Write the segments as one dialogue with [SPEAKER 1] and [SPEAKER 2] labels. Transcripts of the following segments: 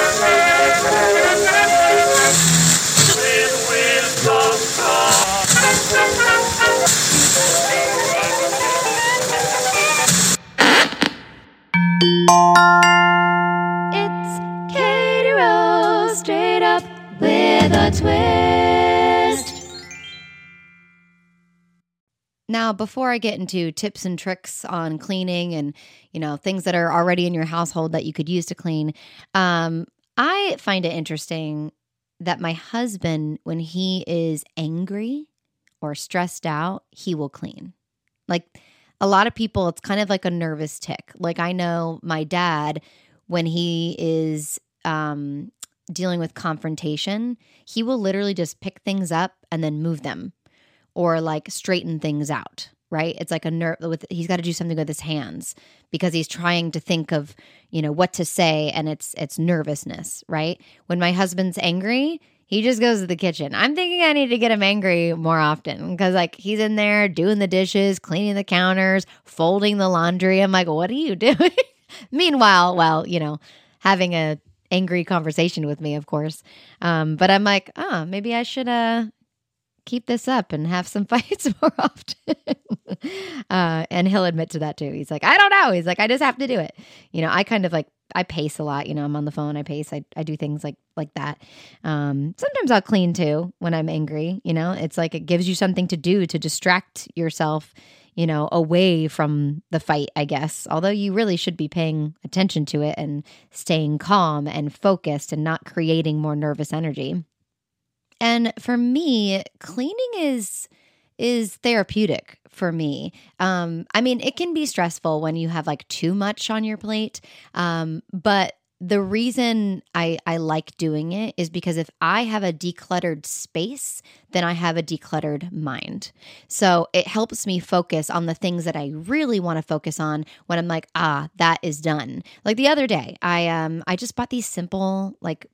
[SPEAKER 1] It's Now, before I get into tips and tricks on cleaning and you know things that are already in your household that you could use to clean, um, I find it interesting that my husband, when he is angry or stressed out, he will clean. Like a lot of people, it's kind of like a nervous tic. Like I know my dad, when he is um, dealing with confrontation, he will literally just pick things up and then move them or like straighten things out right? It's like a nerve with he's got to do something with his hands because he's trying to think of you know what to say and it's it's nervousness right? When my husband's angry he just goes to the kitchen. I'm thinking i need to get him angry more often because like he's in there doing the dishes cleaning the counters folding the laundry. I'm like what are you doing? Meanwhile while you know having a angry conversation with me of course. Um but i'm like oh maybe i should uh keep this up and have some fights more often. uh, and he'll admit to that too. He's like, I don't know. He's like, I just have to do it. You know, I kind of like I pace a lot. You know, I'm on the phone. I pace. I, I do things like like that. Um, sometimes I'll clean too when I'm angry. You know, it's like it gives you something to do to distract yourself. You know, away from the fight. I guess. Although you really should be paying attention to it and staying calm and focused and not creating more nervous energy. And for me, cleaning is is therapeutic for me. Um, I mean, it can be stressful when you have like too much on your plate. Um, but the reason I, I like doing it is because if I have a decluttered space, then I have a decluttered mind. So it helps me focus on the things that I really want to focus on when I'm like, ah, that is done. Like the other day, I um I just bought these simple like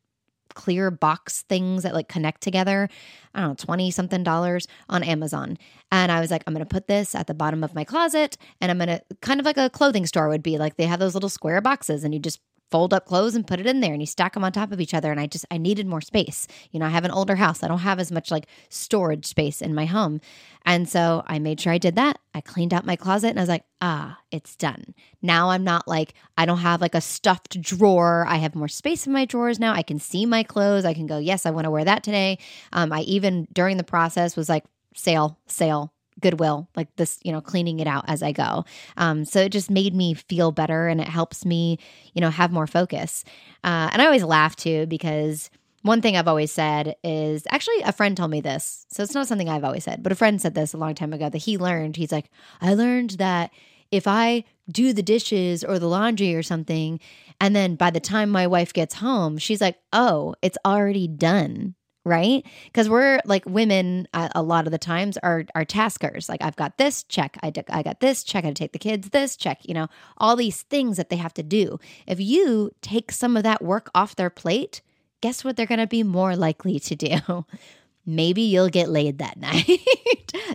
[SPEAKER 1] clear box things that like connect together. I don't know, 20 something dollars on Amazon. And I was like, I'm going to put this at the bottom of my closet and I'm going to kind of like a clothing store would be like they have those little square boxes and you just fold up clothes and put it in there and you stack them on top of each other and i just i needed more space. You know i have an older house. I don't have as much like storage space in my home. And so i made sure i did that. I cleaned out my closet and i was like ah it's done. Now i'm not like i don't have like a stuffed drawer. I have more space in my drawers now. I can see my clothes. I can go yes i want to wear that today. Um, i even during the process was like sale sale Goodwill, like this, you know, cleaning it out as I go. Um, so it just made me feel better and it helps me, you know, have more focus. Uh, and I always laugh too because one thing I've always said is actually a friend told me this. So it's not something I've always said, but a friend said this a long time ago that he learned. He's like, I learned that if I do the dishes or the laundry or something, and then by the time my wife gets home, she's like, oh, it's already done right? Because we're like women a, lot of the times are are taskers. Like i've got this check I, I got this check i take the kids this check you know all these things that they have to do. If you take some of that work off their plate guess what they're going to be more likely to do? Maybe you'll get laid that night.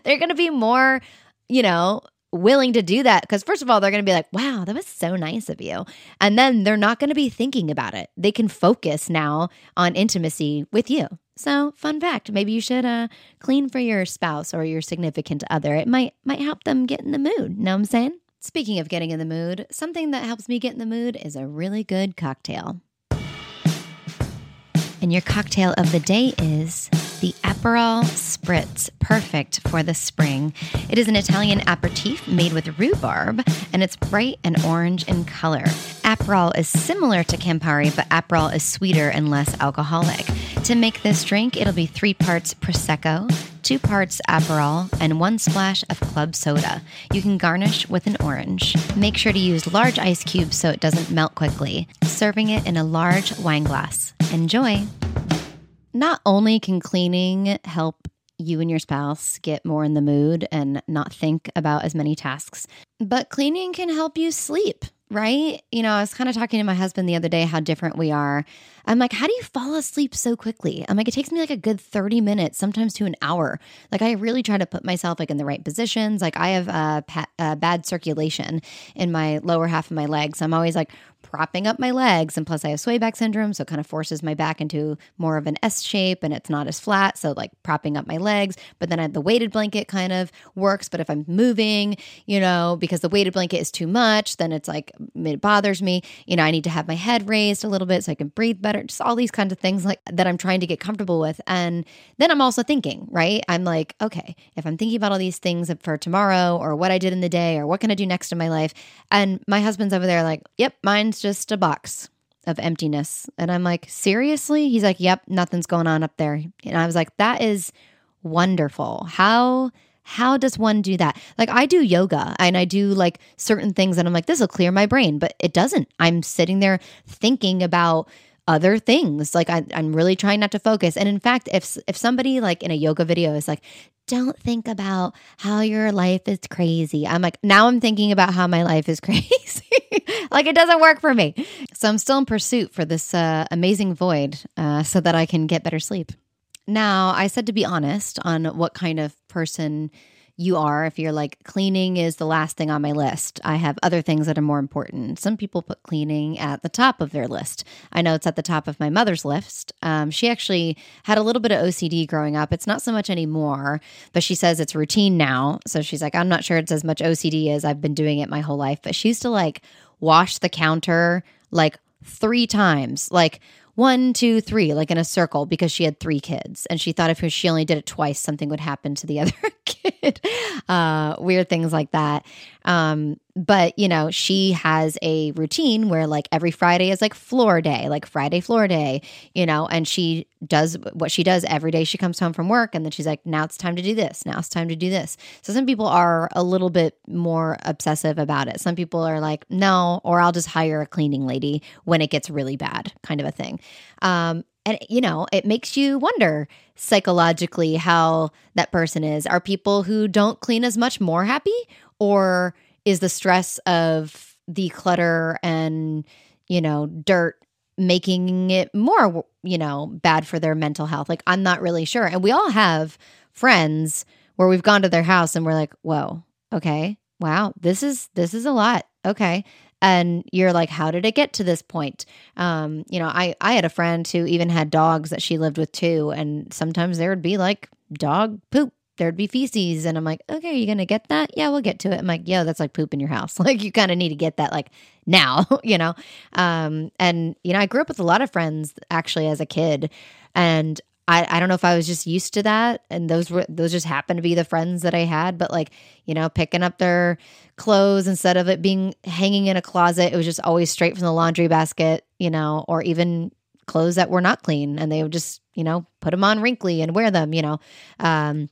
[SPEAKER 1] They're going to be more you know willing to do that because first of all they're going to be like wow that was so nice of you. And then they're not going to be thinking about it. They can focus now on intimacy with you so, fun fact, maybe you should uh, clean for your spouse or your significant other. It might might help them get in the mood. Know what I'm saying? Speaking of getting in the mood, something that helps me get in the mood is a really good cocktail. And your cocktail of the day is the Aperol Spritz, perfect for the spring. It is an Italian aperitif made with rhubarb, and it's bright and orange in color. Aperol is similar to Campari, but Aperol is sweeter and less alcoholic. To make this drink, it'll be three parts Prosecco, two parts Aperol, and one splash of club soda. You can garnish with an orange. Make sure to use large ice cubes so it doesn't melt quickly. Serving it in a large wine glass. Enjoy! Not only can cleaning help you and your spouse get more in the mood and not think about as many tasks, but cleaning can help you sleep right? You know, I was kind of talking to my husband the other day how different we are. I'm like, how do you fall asleep so quickly? I'm like, it takes me like a good 30 minutes, sometimes to an hour. Like, I really try to put myself like in the right positions. Like, I have uh, pa- uh, bad circulation in my lower half of my legs. So I'm always like propping up my legs. And plus, I have sway back syndrome. So it kind of forces my back into more of an S shape and it's not as flat. So, like propping up my legs. But then I, the weighted blanket kind of works. But if I'm moving, you know, because the weighted blanket is too much, then it's like it bothers me. You know, I need to have my head raised a little bit so I can breathe better. Just all these kinds of things like that I'm trying to get comfortable with. And then I'm also thinking, right? I'm like, okay, if I'm thinking about all these things for tomorrow or what I did in the day or what can I do next in my life, and my husband's over there like, yep, mine's just a box of emptiness. And I'm like, seriously? He's like, yep, nothing's going on up there. And I was like, that is wonderful. How how does one do that? Like I do yoga and I do like certain things and I'm like, this will clear my brain, but it doesn't. I'm sitting there thinking about other things. Like I, am really trying not to focus. And in fact, if if somebody like in a yoga video is like, don't think about how your life is crazy. I'm like, now I'm thinking about how my life is crazy. like it doesn't work for me. So I'm still in pursuit for this uh, amazing void uh, so that I can get better sleep. Now, I said to be honest on what kind of person you are. If you're like, cleaning is the last thing on my list, I have other things that are more important. Some people put cleaning at the top of their list. I know it's at the top of my mother's list. Um, she actually had a little bit of OCD growing up. It's not so much anymore, but she says it's routine now. So she's like, I'm not sure it's as much OCD as I've been doing it my whole life. But she used to like wash the counter like three times. Like, one, two, three, like in a circle because she had three kids. And she thought if she only did it twice, something would happen to the other kid. Uh, weird things like that. Um, but you know, she has a routine where like every Friday is like floor day, like Friday floor day, you know, and she does what she does every day. She comes home from work and then she's like, now it's time to do this. Now it's time to do this. So some people are a little bit more obsessive about it. Some people are like, no, or I'll just hire a cleaning lady when it gets really bad, kind of a thing. Um, and, you know, it makes you wonder psychologically how that person is. Are people who don't clean as much more happy? Or is the stress of the clutter and, you know, dirt making it more, you know, bad for their mental health? Like, I'm not really sure. And we all have friends where we've gone to their house and we're like, whoa, okay, wow, this is, this is a lot. Okay and you're like how did it get to this point um, you know i i had a friend who even had dogs that she lived with too and sometimes there would be like dog poop there'd be feces. And i'm like okay are you gonna get that? Yeah we'll get to it. I'm like yo, that's like poop in your house. Like you kind of need to get that like now you know? Um, and you know i grew up with a lot of friends actually as a kid. And I, I don't know if I was just used to that. And those were those just happened to be the friends that I had, but like, you know, picking up their clothes instead of it being hanging in a closet, it was just always straight from the laundry basket, you know, or even clothes that were not clean. And they would just, you know, put them on wrinkly and wear them, you know. Um,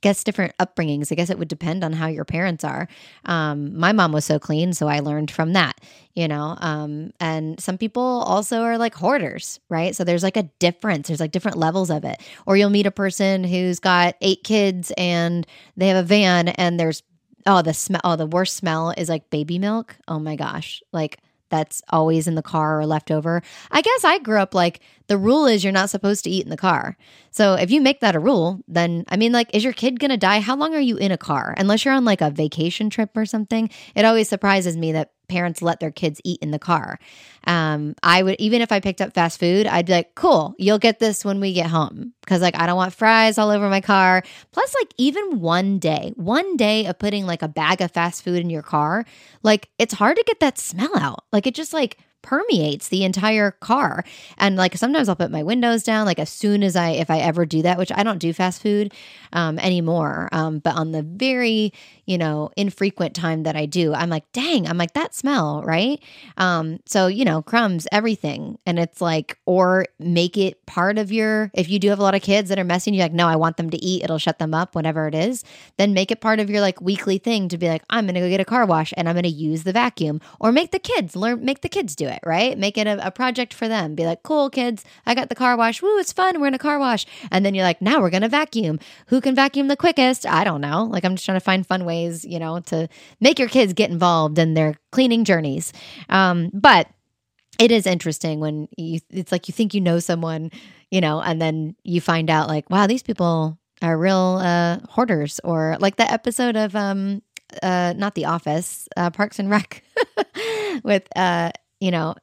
[SPEAKER 1] guess different upbringings. I guess it would depend on how your parents are. Um, my mom was so clean, so I learned from that, you know. Um, and some people also are like hoarders, right? So there's like a difference. There's like different levels of it. Or you'll meet a person who's got eight kids and they have a van, and there's oh the smell. Oh, the worst smell is like baby milk. Oh my gosh, like that's always in the car or left over. I guess I grew up like the rule is you're not supposed to eat in the car. So if you make that a rule, then I mean, like, is your kid gonna die? How long are you in a car? Unless you're on like a vacation trip or something. It always surprises me that parents let their kids eat in the car. Um, I would even if I picked up fast food, I'd be like, "Cool, you'll get this when we get home," because like I don't want fries all over my car. Plus, like even one day, one day of putting like a bag of fast food in your car, like it's hard to get that smell out. Like it just like permeates the entire car. And like sometimes I'll put my windows down, like as soon as I, if I ever do that, which I don't do fast food um, anymore. Um, but on the very, you know, infrequent time that I do, I'm like, dang, I'm like, that smell, right? Um, so, you know, crumbs, everything. And it's like, or make it part of your, if you do have a lot of kids that are messy and you're like, no, I want them to eat, it'll shut them up, whatever it is, then make it part of your like weekly thing to be like, I'm going to go get a car wash and I'm going to use the vacuum or make the kids learn, make the kids do it, right? Make it a, a project for them. Be like, cool, kids, I got the car wash. Woo, it's fun. We're in a car wash. And then you're like, now we're going to vacuum. Who can vacuum the quickest? I don't know. Like, I'm just trying to find fun ways, you know, to make your kids get involved in their cleaning journeys. Um, but it is interesting when you, it's like you think you know someone, you know, and then you find out, like, wow, these people are real uh, hoarders, or like the episode of um, uh, not The Office, uh, Parks and Rec with uh, you know,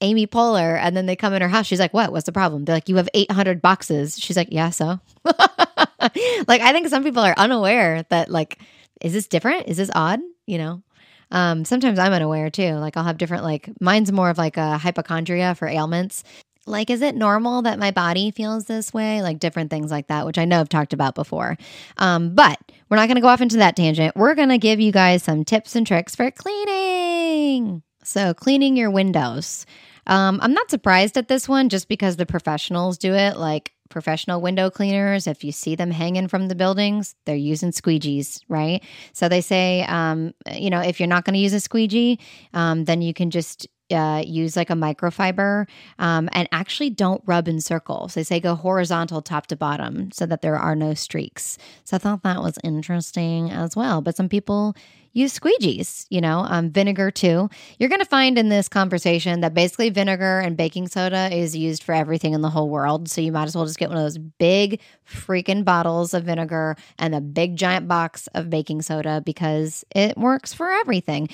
[SPEAKER 1] Amy Poehler and then they come in her house. She's like, What? What's the problem? They're like, You have 800 boxes. She's like, Yeah, so. like, I think some people are unaware that, like, is this different? Is this odd? You know? Um, sometimes I'm unaware too. Like, I'll have different, like, mine's more of like a hypochondria for ailments. Like, is it normal that my body feels this way? Like, different things like that, which I know I've talked about before. Um, but we're not going to go off into that tangent. We're going to give you guys some tips and tricks for cleaning. So, cleaning your windows. Um, I'm not surprised at this one just because the professionals do it. Like professional window cleaners, if you see them hanging from the buildings, they're using squeegees, right? So they say, um, you know, if you're not going to use a squeegee, um, then you can just uh, use like a microfiber um, and actually don't rub in circles. They say go horizontal top to bottom so that there are no streaks. So I thought that was interesting as well. But some people use squeegees, you know, um, vinegar too. You're going to find in this conversation that basically vinegar and baking soda is used for everything in the whole world. So you might as well just get one of those big freaking bottles of vinegar and a big giant box of baking soda because it works for everything.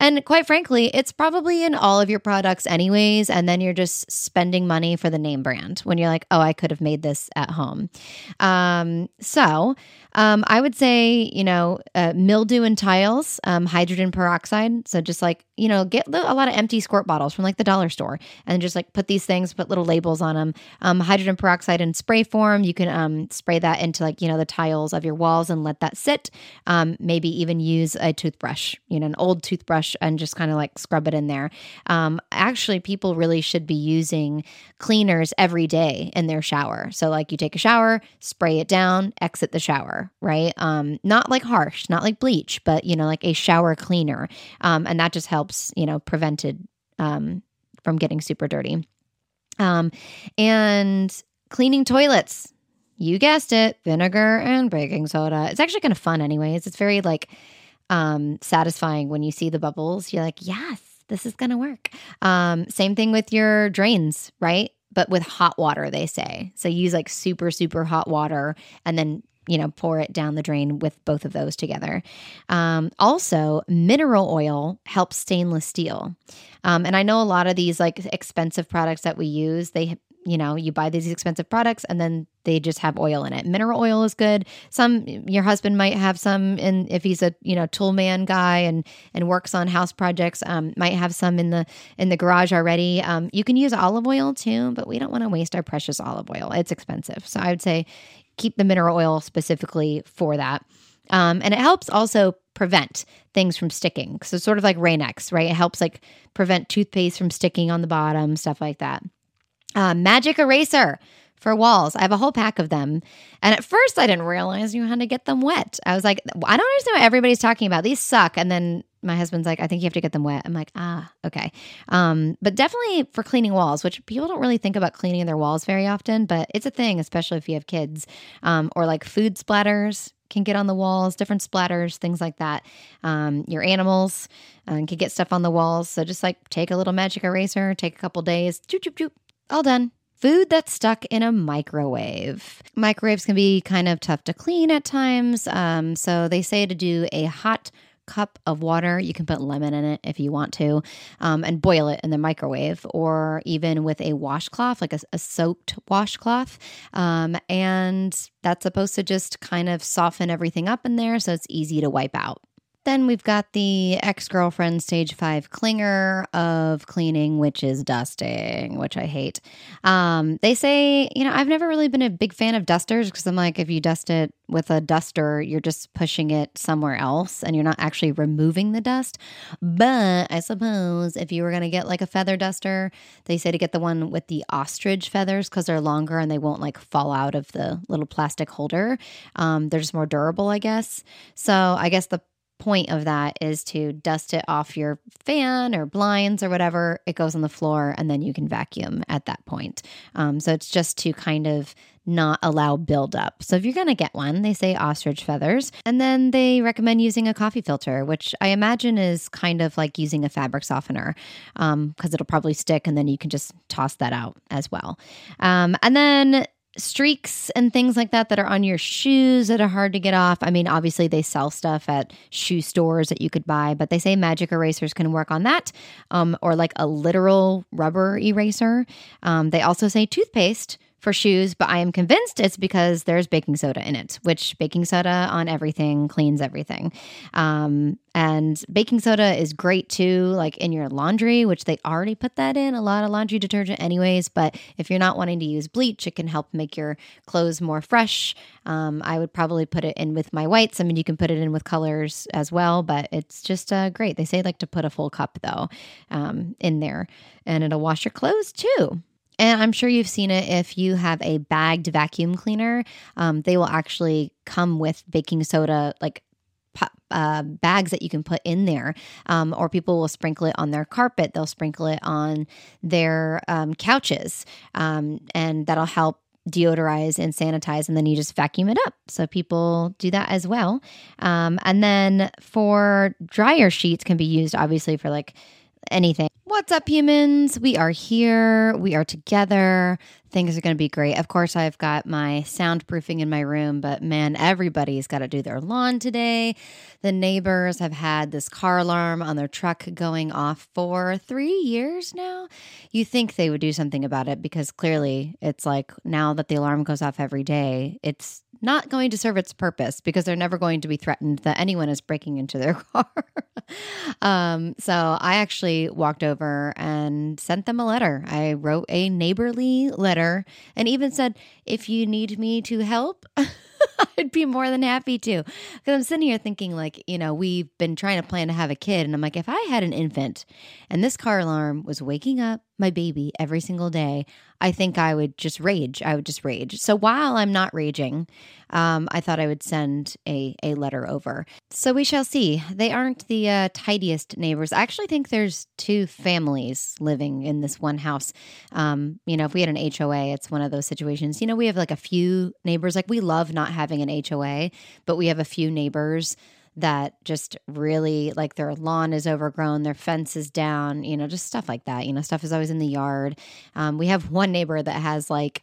[SPEAKER 1] And quite frankly, it's probably in all of your products, anyways. And then you're just spending money for the name brand when you're like, oh, I could have made this at home. Um, so, um, I would say, you know, uh, mildew and tiles, um, hydrogen peroxide. So just like, you know, get a lot of empty squirt bottles from like the dollar store and just like put these things, put little labels on them. Um, hydrogen peroxide in spray form. You can um, spray that into like, you know, the tiles of your walls and let that sit. Um, maybe even use a toothbrush, you know, an old toothbrush and just kind of like scrub it in there. Um, actually, people really should be using cleaners every day in their shower. So, like, you take a shower, spray it down, exit the shower right? Um, not like harsh, not like bleach, but you know, like a shower cleaner, um, and that just helps, you know, prevented um, from getting super dirty. Um, and cleaning toilets, you guessed it, vinegar and baking soda. It's actually kind of fun, anyways. It's very like um, satisfying when you see the bubbles. You're like, yes, this is to work. Um, same thing with your drains, right? But with hot water, they say. So use like super, super hot water and then you know, pour it down the drain with both of those together. Um, also, mineral oil helps stainless steel. Um, and I know a lot of these like expensive products that we use, they, you know, you buy these expensive products and then they just have oil in it. Mineral oil is good. Some your husband might have some in if he's a you know tool man guy and and works on house projects. Um, might have some in the in the garage already. Um, you can use olive oil too, but we don't want to waste our precious olive oil. It's expensive, so I would say keep the mineral oil specifically for that. Um, and it helps also prevent things from sticking. So sort of like Rain-X, right? It helps like prevent toothpaste from sticking on the bottom, stuff like that. Uh, magic eraser for walls. I have a whole pack of them. And at first, I didn't realize you had to get them wet. I was like, I don't understand what everybody's talking about. These suck. And then my husband's like, I think you have to get them wet. I'm like, ah, okay. Um, but definitely for cleaning walls, which people don't really think about cleaning their walls very often, but it's a thing, especially if you have kids um, or like food splatters can get on the walls, different splatters, things like that. Um, your animals uh, can get stuff on the walls. So just like take a little magic eraser, take a couple days, choop, choop, choop, all done. Food that's stuck in a microwave. Microwaves can be kind of tough to clean at times. Um, so they say to do a hot cup of water. You can put lemon in it if you want to, um, and boil it in the microwave, or even with a washcloth, like a, a soaked washcloth. Um, and that's supposed to just kind of soften everything up in there so it's easy to wipe out. Then we've got the ex girlfriend stage five clinger of cleaning, which is dusting, which I hate. Um, they say, you know, I've never really been a big fan of dusters because I'm like, if you dust it with a duster, you're just pushing it somewhere else and you're not actually removing the dust. But I suppose if you were going to get like a feather duster, they say to get the one with the ostrich feathers because they're longer and they won't like fall out of the little plastic holder. Um, they're just more durable, I guess. So I guess the point of that is to dust it off your fan or blinds or whatever. It goes on the floor and then you can vacuum at that point. Um, so it's just to kind of not allow buildup. So if you're going to get one, they say ostrich feathers. And then they recommend using a coffee filter, which I imagine is kind of like using a fabric softener because um, it'll probably stick and then you can just toss that out as well. Um, and then streaks and things like that that are on your shoes that are hard to get off. I mean, obviously they sell stuff at shoe stores that you could buy, but they say magic erasers can work on that, um, or like a literal rubber eraser. Um, they also say toothpaste for shoes, but I am convinced it's because there's baking soda in it, which baking soda on everything cleans everything. Um, and baking soda is great too, like in your laundry, which they already put that in a lot of laundry detergent, anyways. But if you're not wanting to use bleach, it can help make your clothes more fresh. Um, I would probably put it in with my whites. I mean, you can put it in with colors as well, but it's just uh, great. They say like to put a full cup though um, in there, and it'll wash your clothes too. And I'm sure you've seen it if you have a bagged vacuum cleaner. Um, they will actually come with baking soda, like uh, bags that you can put in there, um, or people will sprinkle it on their carpet. They'll sprinkle it on their um, couches, um, and that'll help deodorize and sanitize. And then you just vacuum it up. So people do that as well. Um, and then for dryer sheets, can be used obviously for like anything. What's up, humans? We are here. We are together. Things are going to be great. Of course, I've got my soundproofing in my room, but man, everybody's got to do their lawn today. The neighbors have had this car alarm on their truck going off for three years now. You think they would do something about it because clearly it's like now that the alarm goes off every day, it's not going to serve its purpose because they're never going to be threatened that anyone is breaking into their car. um, so I actually walked over and sent them a letter. I wrote a neighborly letter and even said, if you need me to help, I'd be more than happy to. Because I'm sitting here thinking, like, you know, we've been trying to plan to have a kid. And I'm like, if I had an infant and this car alarm was waking up my baby every single day, I think I would just rage. I would just rage. So while I'm not raging, um, I thought I would send a, a letter over. So we shall see. They aren't the uh, tidiest neighbors. I actually think there's two families living in this one house. Um, you know, if we had an HOA, it's one of those situations. You know, we have like a few neighbors. Like we love not having an HOA, but we have a few neighbors that just really like their lawn is overgrown, their fence is down, you know, just stuff like that. You know, stuff is always in the yard. Um, we have one neighbor that has like,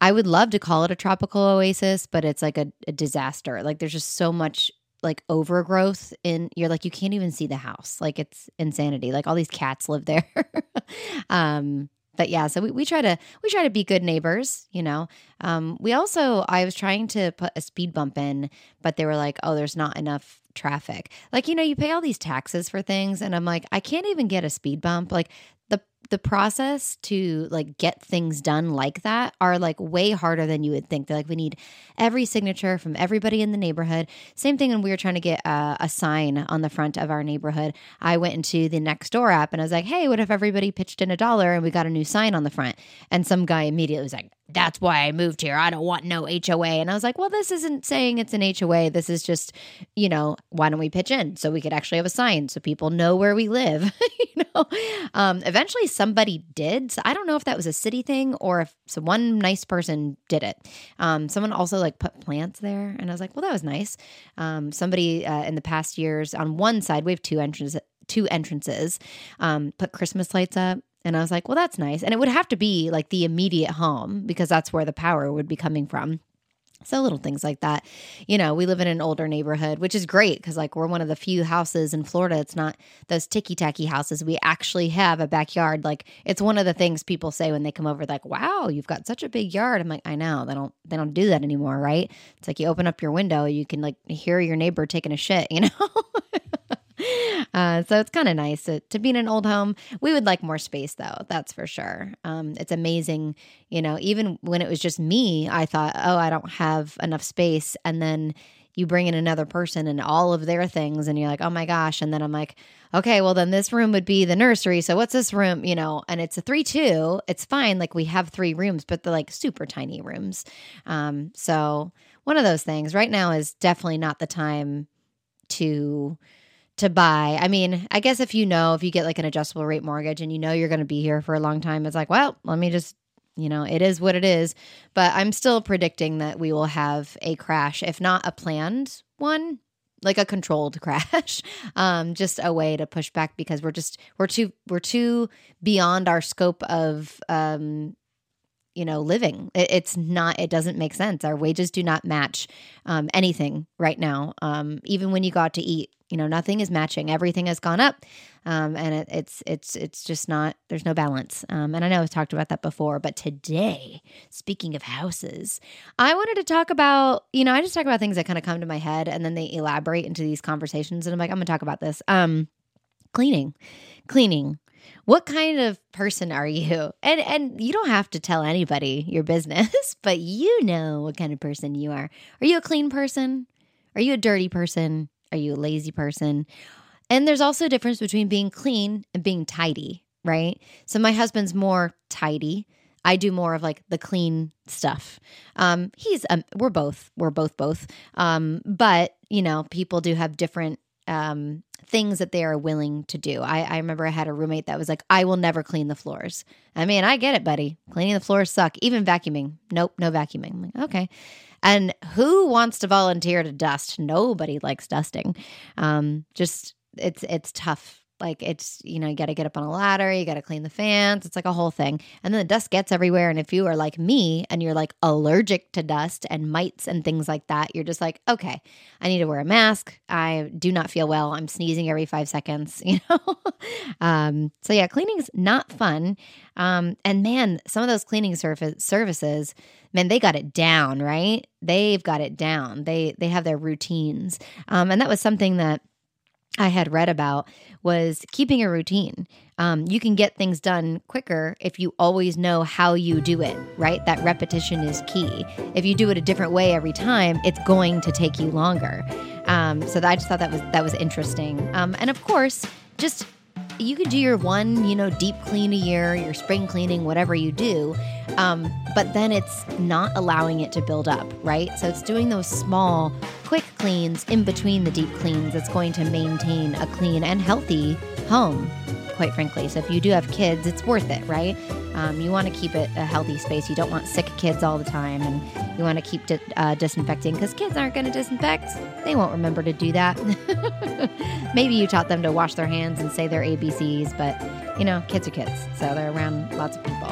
[SPEAKER 1] I would love to call it a tropical oasis, but it's like a, a disaster. Like there's just so much like overgrowth in you're like you can't even see the house like it's insanity like all these cats live there um but yeah, so we, we try to we try to be good neighbors, you know. Um, we also I was trying to put a speed bump in, but they were like, oh, there's not enough traffic. Like you know, you pay all these taxes for things, and I'm like, I can't even get a speed bump. Like the process to like get things done like that are like way harder than you would think. They're like, we need every signature from everybody in the neighborhood. Same thing when we were trying to get a, a sign on the front of our neighborhood. I went into the Nextdoor app and I was like, hey, what if everybody pitched in a dollar and we got a new sign on the front? And some guy immediately was like, that's why I moved here. I don't want no HOA. And I was like, well, this isn't saying it's an HOA. This is just, you know, why don't we pitch in so we could actually have a sign so people know where we live? you know, um, eventually somebody did. So I don't know if that was a city thing or if so one nice person did it. Um, someone also like put plants there, and I was like, well, that was nice. Um, somebody uh, in the past years on one side we have two entrances two entrances um, put christmas lights up and I was like, well, that's nice. And it would have to be like the immediate home because that's where the power would be coming from. So little things like that. You know, we live in an older neighborhood, which is great because like we're one of the few houses in Florida. It's not those ticky tacky houses. We actually have a backyard. Like it's one of the things people say when they come over, like, wow, you've got such a big yard. I'm like, I know. They don't they don't do that anymore, right? It's like you open up your window, you can like hear your neighbor taking a shit, you know? Uh, so it's kind of nice to, to, be in an old home. We would like more space, though. That's for sure. Um, it's amazing. You know, even when it was just me, I thought, oh, I don't have enough space. And then you bring in another person and all of their things, and you're like, oh my gosh. And then I'm like, okay, well, then this room would be the nursery. So what's this room? You know, and it's a three two. It's fine. Like we have three rooms, but they're like super tiny rooms. Um, so one of those things right now is definitely not the time to to buy. I mean, I guess if you know, if you get like an adjustable rate mortgage and you know you're going to be here for a long time, it's like, well, let me just, you know, it is what it is. But I'm still predicting that we will have a crash, if not a planned one, like a controlled crash um just a way to push back because we're just we're too we're too beyond our scope of um you know, living. It, it's not, it doesn't make sense. Our wages do not match um, anything right now. Um, even when you go out to eat, you know, nothing is matching. Everything has gone up. Um, and it, it's, it's, it's just not, there's no balance. Um, and I know I've talked about that before, but today, speaking of houses, I wanted to talk about, you know, I just talk about things that kind of come to my head and then they elaborate into these conversations. And I'm like, I'm to talk about this. Um, cleaning, cleaning what kind of person are you? And and you don't have to tell anybody your business, but you know what kind of person you are. Are you a clean person? Are you a dirty person? Are you a lazy person? And there's also a difference between being clean and being tidy, right? So my husband's more tidy. I do more of like the clean stuff. Um, he's um, we're both we're both both. Um, but you know, people do have different um, things that they are willing to do. I, I remember I had a roommate that was like, I will never clean the floors. I mean, I get it, buddy. Cleaning the floors suck. Even vacuuming. Nope, no vacuuming. I'm like, okay. And who wants to volunteer to dust? Nobody likes dusting. Um, just it's it's tough like it's, you know, you got to get up on a ladder, you got to clean the fans. It's like a whole thing. And then the dust gets everywhere. And if you are like me and you're like allergic to dust and mites and things like that, you're just like, okay, I need to wear a mask. I do not feel well. I'm sneezing every five seconds, you know? um, so yeah, cleaning's not fun. Um, and man, some of those cleaning services, man, they got it down, right? They've got it down. They they have their routines. Um, and that was something that I had read about was keeping a routine. Um, you can get things done quicker if you always know how you do it, right? That repetition is key. If you do it a different way every time, it's going to take you longer. Um, so I just thought that was that was interesting. Um, and of course, just you could do your one, you know, deep clean a year, your spring cleaning, whatever you do. Um, but then it's not allowing it to build up, right? So it's doing those small, quick cleans in between the deep cleans that's going to maintain a clean and healthy home quite frankly. So if you do have kids, it's worth it, right? Um, you want to keep it a healthy space. You don't want sick kids all the time, and you want to keep di- uh, disinfecting because kids aren't going to disinfect. They won't remember to do that. Maybe you taught them to wash their hands and say their ABCs, but you know, kids are kids, so they're around lots of people.